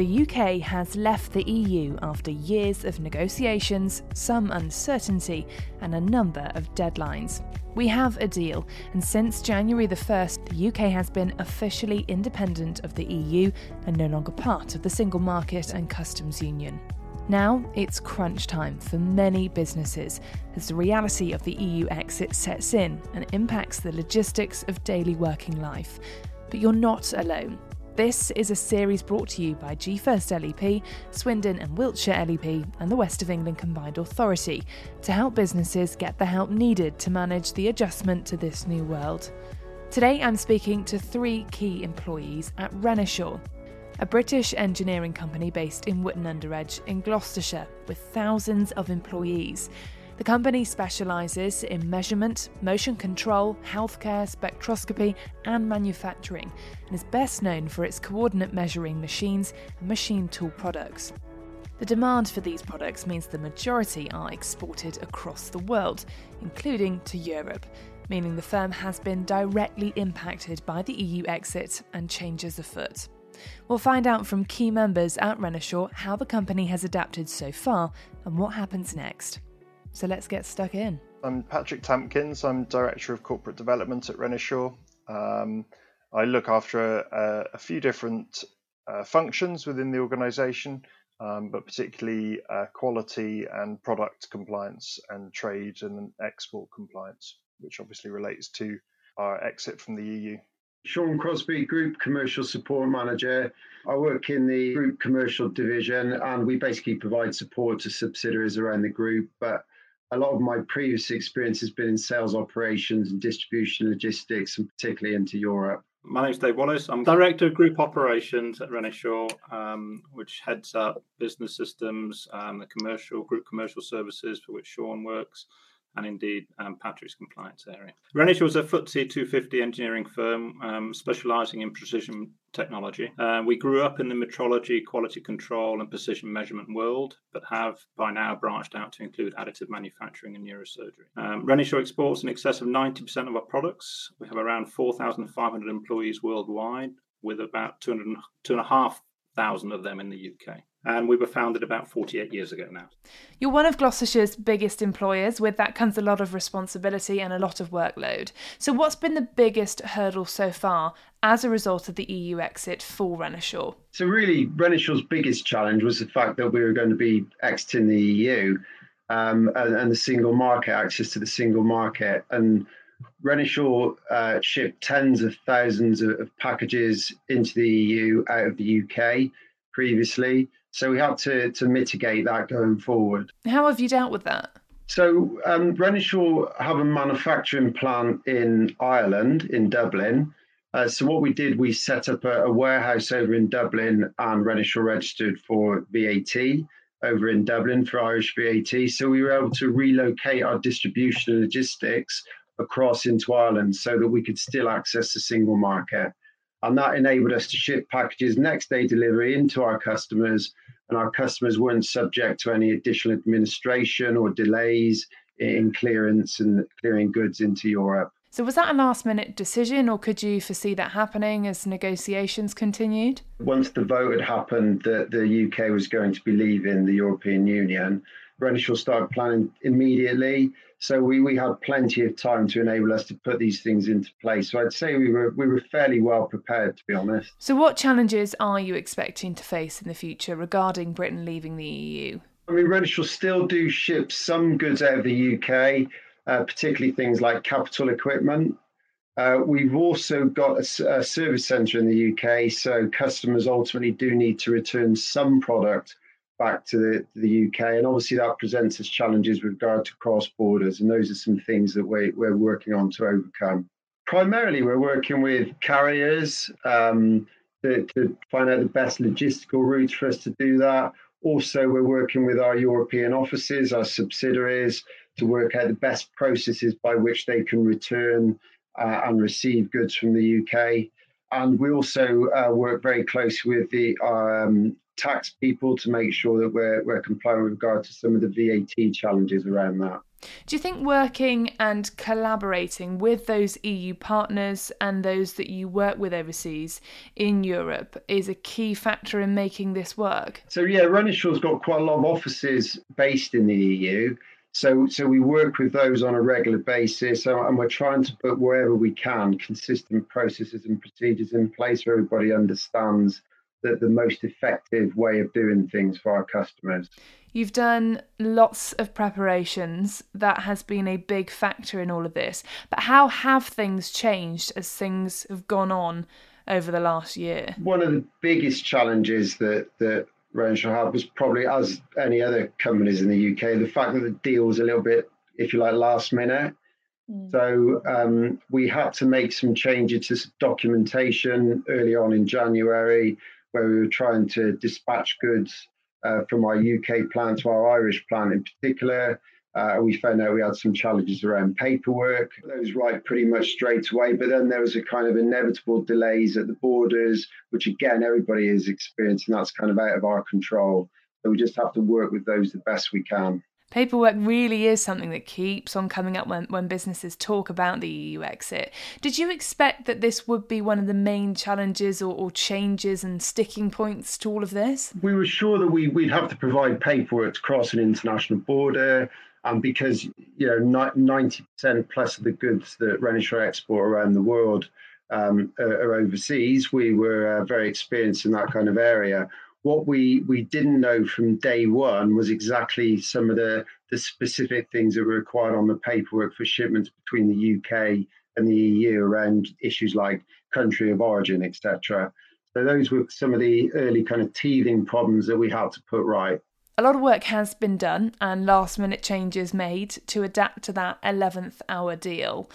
the UK has left the EU after years of negotiations, some uncertainty, and a number of deadlines. We have a deal, and since January the 1st, the UK has been officially independent of the EU and no longer part of the single market and customs union. Now it's crunch time for many businesses as the reality of the EU exit sets in and impacts the logistics of daily working life. But you're not alone. This is a series brought to you by G First LEP, Swindon and Wiltshire LEP, and the West of England Combined Authority to help businesses get the help needed to manage the adjustment to this new world. Today I'm speaking to three key employees at Renishaw, a British engineering company based in Wotton Under Edge in Gloucestershire with thousands of employees. The company specialises in measurement, motion control, healthcare, spectroscopy, and manufacturing, and is best known for its coordinate measuring machines and machine tool products. The demand for these products means the majority are exported across the world, including to Europe, meaning the firm has been directly impacted by the EU exit and changes afoot. We'll find out from key members at Renishaw how the company has adapted so far and what happens next. So let's get stuck in. I'm Patrick Tamkins. I'm Director of Corporate Development at Renishaw. Um, I look after a, a few different uh, functions within the organisation, um, but particularly uh, quality and product compliance and trade and export compliance, which obviously relates to our exit from the EU. Sean Crosby, Group Commercial Support Manager. I work in the Group Commercial Division and we basically provide support to subsidiaries around the group. But a lot of my previous experience has been in sales operations and distribution logistics, and particularly into Europe. My name's Dave Wallace. I'm Director of Group Operations at Renishaw, um, which heads up business systems, um, the commercial group commercial services for which Sean works, and indeed um, Patrick's compliance area. Renishaw was a FTSE 250 engineering firm um, specialising in precision technology. Uh, we grew up in the metrology, quality control, and precision measurement world, but have by now branched out to include additive manufacturing and neurosurgery. Um, Renishaw exports in excess of 90% of our products. We have around 4,500 employees worldwide, with about 200, 2,500 of them in the UK and we were founded about 48 years ago now. You're one of Gloucestershire's biggest employers. With that comes a lot of responsibility and a lot of workload. So, what's been the biggest hurdle so far as a result of the EU exit for Renishaw? So, really, Renishaw's biggest challenge was the fact that we were going to be exiting the EU um, and, and, the single market, access to the single market. And Renishaw uh, shipped tens of thousands of, of packages into the EU out of the UK previously. So we had to to mitigate that going forward. How have you dealt with that? So um, Renishaw have a manufacturing plant in Ireland, in Dublin. Uh, so what we did, we set up a, a, warehouse over in Dublin, and Renishaw registered for VAT over in Dublin for Irish VAT. So we were able to relocate our distribution and logistics across into Ireland so that we could still access the single market. And that enabled us to ship packages next day delivery into our customers, and our customers weren't subject to any additional administration or delays in clearance and clearing goods into Europe. So, was that a last minute decision, or could you foresee that happening as negotiations continued? Once the vote had happened that the UK was going to be leaving the European Union, Renishaw started planning immediately. So we, we had plenty of time to enable us to put these things into place. So I'd say we were we were fairly well prepared, to be honest. So what challenges are you expecting to face in the future regarding Britain leaving the EU? I mean, Renishaw still do ship some goods out of the UK, uh, particularly things like capital equipment. Uh, we've also got a, a service centre in the UK, so customers ultimately do need to return some product back to the, the UK. And obviously, that presents us challenges with regard to cross borders. And those are some things that we're, we're working on to overcome. Primarily, we're working with carriers um, to, to find out the best logistical routes for us to do that. Also, we're working with our European offices, our subsidiaries, to work out the best processes by which they can return uh, and receive goods from the UK. And we also uh, work very closely with the um, tax people to make sure that we're, we're compliant with regard to some of the VAT challenges around that. Do you think working and collaborating with those EU partners and those that you work with overseas in Europe is a key factor in making this work? So yeah, Renishaw's got quite a lot of offices based in the EU. So, so we work with those on a regular basis, and we're trying to put wherever we can consistent processes and procedures in place so everybody understands that the most effective way of doing things for our customers. You've done lots of preparations. That has been a big factor in all of this. But how have things changed as things have gone on over the last year? One of the biggest challenges that that Renishaw had was probably, as any other companies in the UK, the fact that the deal was a little bit, if you like, last minute. Mm. So um, we had to make some changes to documentation early on in January, where we were trying to dispatch goods uh, from our UK plant to our Irish plant in particular. Uh, we found out we had some challenges around paperwork. Those right pretty much straight away, but then there was a kind of inevitable delays at the borders, which again everybody is experiencing. That's kind of out of our control. So we just have to work with those the best we can. Paperwork really is something that keeps on coming up when, when businesses talk about the EU exit. Did you expect that this would be one of the main challenges or, or changes and sticking points to all of this? We were sure that we, we'd have to provide paperwork to cross an international border. And because you know ninety percent plus of the goods that Renishaw export around the world um, are, are, overseas, we were uh, very experienced in that kind of area what we we didn't know from day one was exactly some of the the specific things that were required on the paperwork for shipments between the UK and the EU around issues like country of origin, etc. So those were some of the early kind of teething problems that we had to put right. A lot of work has been done and last minute changes made to adapt to that 11th hour deal.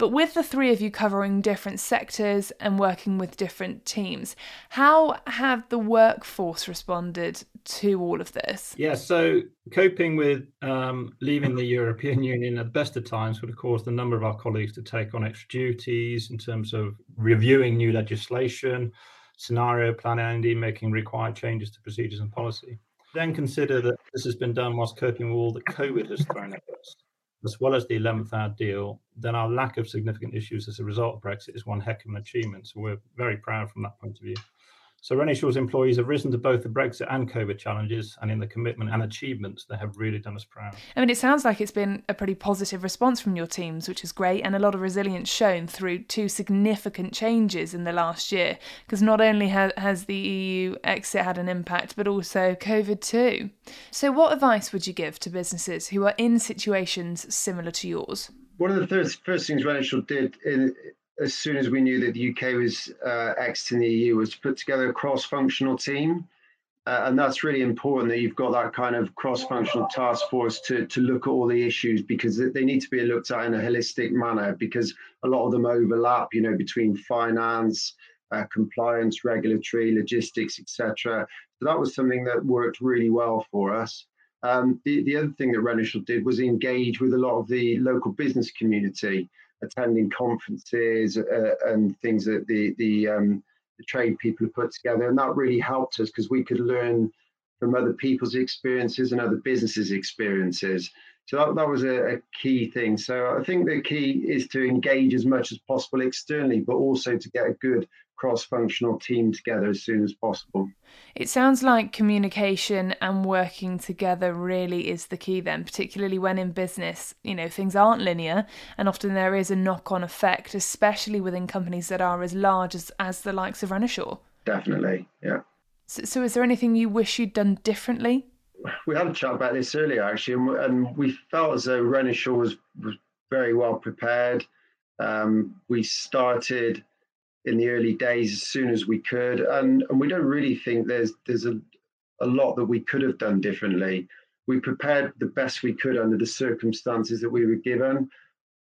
But with the three of you covering different sectors and working with different teams, how have the workforce responded to all of this? Yeah, so coping with um, leaving the European Union at the best of times would have caused a number of our colleagues to take on extra duties in terms of reviewing new legislation, scenario planning, making required changes to procedures and policy. Then consider that this has been done whilst coping with all that COVID has thrown at us as well as the 11th hour deal, then our lack of significant issues as a result of Brexit is one heck of an achievement. So we're very proud from that point of view. So Renishaw's employees have risen to both the Brexit and COVID challenges, and in the commitment and achievements, they have really done us proud. I mean, it sounds like it's been a pretty positive response from your teams, which is great, and a lot of resilience shown through two significant changes in the last year. Because not only ha- has the EU exit had an impact, but also COVID too. So, what advice would you give to businesses who are in situations similar to yours? One of the first first things Renishaw did in as soon as we knew that the UK was uh, exiting the EU, was to put together a cross-functional team. Uh, and that's really important that you've got that kind of cross-functional task force to, to look at all the issues because they need to be looked at in a holistic manner because a lot of them overlap, you know, between finance, uh, compliance, regulatory, logistics, etc. So that was something that worked really well for us. Um, the, the other thing that Renishaw did was engage with a lot of the local business community attending conferences uh, and things that the the, um, the trade people have put together, and that really helped us because we could learn from other people's experiences and other businesses' experiences. So that, that was a, a, key thing. So I think the key is to engage as much as possible externally, but also to get a good cross functional team together as soon as possible. It sounds like communication and working together really is the key, then, particularly when in business, you know, things aren't linear and often there is a knock on effect, especially within companies that are as large as, as the likes of Renishaw. Definitely, yeah. So, so, is there anything you wish you'd done differently? We had a chat about this earlier, actually, and, and we felt as though Renishaw was, was very well prepared. Um, we started in the early days as soon as we could, and and we don't really think there's there's a a lot that we could have done differently. We prepared the best we could under the circumstances that we were given.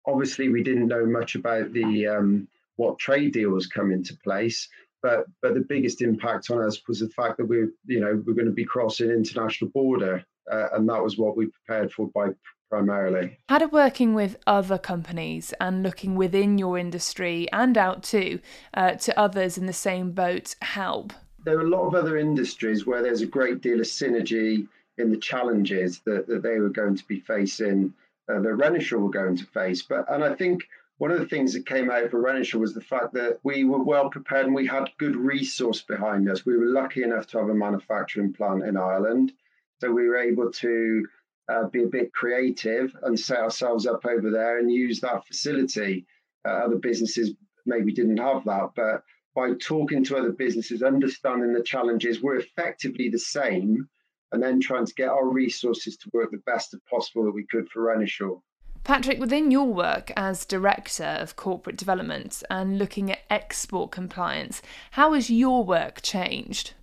Obviously, we didn't know much about the um, what trade deals come into place, but but the biggest impact on us was the fact that we you know we're going to be crossing international border, uh, and that was what we prepared for by primarily. How did working with other companies and looking within your industry and out too uh, to others in the same boat help? There are a lot of other industries where there's a great deal of synergy in the challenges that, that they were going to be facing uh, that Renishaw were going to face. But and I think one of the things that came out for Renishaw was the fact that we were well prepared and we had good resource behind us. We were lucky enough to have a manufacturing plant in Ireland, so we were able to uh, be a bit creative and set ourselves up over there and use that facility. Uh, other businesses maybe didn't have that, but by talking to other businesses, understanding the challenges, we're effectively the same, and then trying to get our resources to work the best possible that we could for Renishaw. Patrick, within your work as Director of Corporate Development and looking at export compliance, how has your work changed?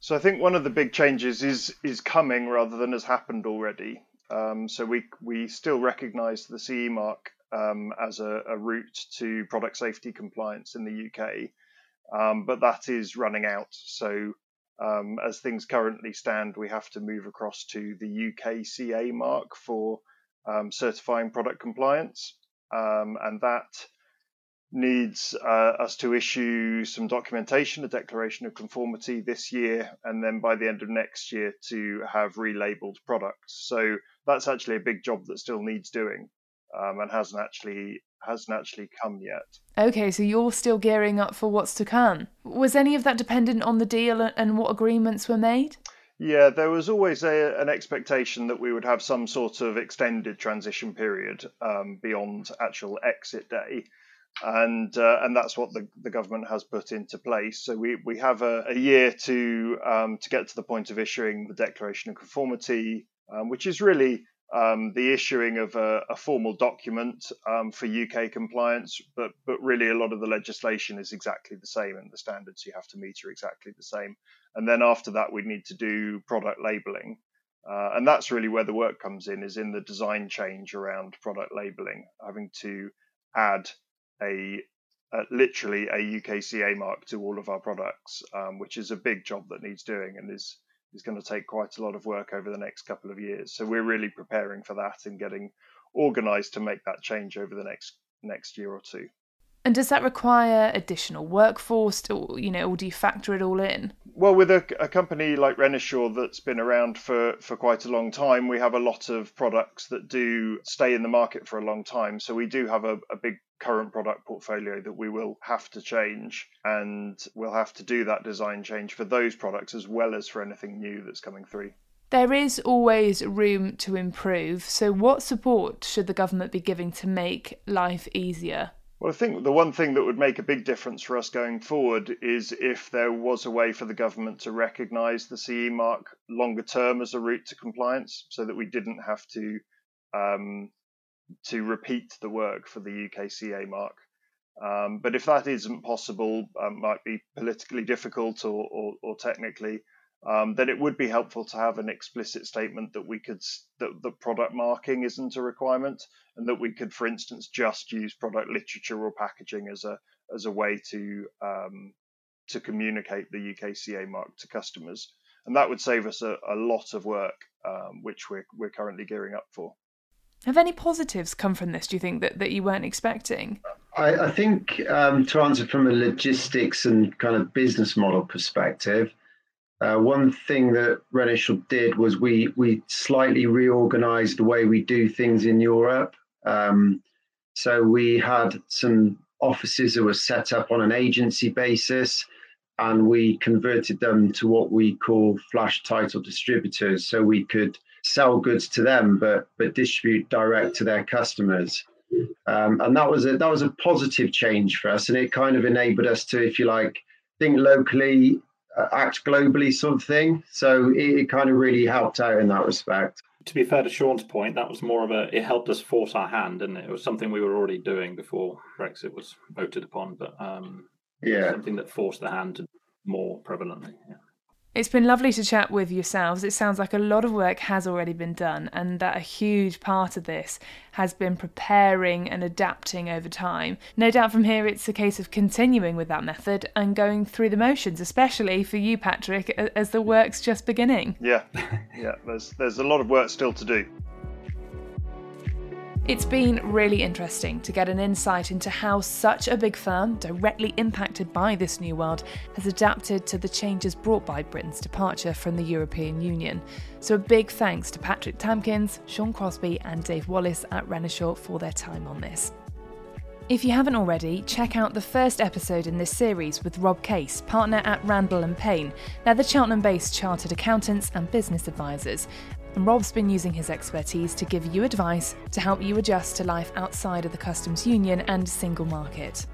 So I think one of the big changes is is coming rather than has happened already. Um, so we we still recognise the CE mark um, as a, a, route to product safety compliance in the UK, um, but that is running out. So um, as things currently stand, we have to move across to the UK CA mark for um, certifying product compliance, um, and that needs uh, us to issue some documentation, a declaration of conformity this year, and then by the end of next year to have relabeled products. So that's actually a big job that still needs doing um, and hasn't actually hasn't actually come yet. Okay, so you're still gearing up for what's to come. Was any of that dependent on the deal and what agreements were made? Yeah, there was always a, an expectation that we would have some sort of extended transition period um, beyond actual exit day and uh, and that's what the, the government has put into place. So we, we have a, a year to um, to get to the point of issuing the declaration of conformity, um, which is really um, the issuing of a, a formal document um, for UK compliance. But but really, a lot of the legislation is exactly the same, and the standards you have to meet are exactly the same. And then after that, we need to do product labeling. Uh, and that's really where the work comes in, is in the design change around product labeling, having to add a uh, literally a UKCA mark to all of our products, um, which is a big job that needs doing and is is going to take quite a lot of work over the next couple of years. So we're really preparing for that and getting organised to make that change over the next next year or two. And does that require additional workforce, or you know, or do you factor it all in? Well, with a, a, company like Renishaw that's been around for, for quite a long time, we have a lot of products that do stay in the market for a long time. So we do have a, a big current product portfolio that we will have to change, and we'll have to do that design change for those products as well as for anything new that's coming through. There is always room to improve. So, what support should the government be giving to make life easier? Well, I think the one thing that would make a big difference for us going forward is if there was a way for the government to recognise the CE mark longer term as a route to compliance, so that we didn't have to um, to repeat the work for the UKCA mark. Um, but if that isn't possible, um, might be politically difficult or, or, or technically, um, then it would be helpful to have an explicit statement that we could that the product marking isn't a requirement, and that we could, for instance, just use product literature or packaging as a as a way to um, to communicate the UKCA mark to customers, and that would save us a, a lot of work, um, which we're we're currently gearing up for. Have any positives come from this? Do you think that, that you weren't expecting? I, I think um, to answer from a logistics and kind of business model perspective, uh, one thing that Renishaw did was we we slightly reorganized the way we do things in Europe. Um, so we had some offices that were set up on an agency basis, and we converted them to what we call flash title distributors. So we could sell goods to them, but but distribute direct to their customers. Um, and that was a that was a positive change for us, and it kind of enabled us to, if you like, think locally act globally sort of thing. So it, it, kind of really helped out in that respect. To be fair to Sean's point, that was more of a it helped us force our hand, and it? it? was something we were already doing before Brexit was voted upon, but um, yeah, something that forced the hand more prevalently. It's been lovely to chat with yourselves. It sounds like a lot of work has already been done, and that a huge part of this has been preparing and adapting over time. No doubt from here it's a case of continuing with that method and going through the motions, especially for you, Patrick, as the work's just beginning. Yeah, yeah, there's, there's a lot of work still to do. It's been really interesting to get an insight into how such a big firm, directly impacted by this new world, has adapted to the changes brought by Britain's departure from the European Union. So, a big thanks to Patrick Tamkins, Sean Crosby, and Dave Wallace at Renishaw for their time on this. If you haven't already, check out the first episode in this series with Rob Case, partner at Randall and Payne. They're the Cheltenham-based chartered accountants and business advisors, and Rob's been using his expertise to give you advice to help you adjust to life outside of the customs union and single market.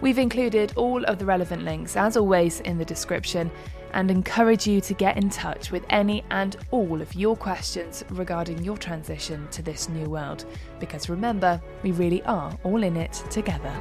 We've included all of the relevant links, as always, in the description and encourage you to get in touch with any and all of your questions regarding your transition to this new world. Because remember, we really are all in it together.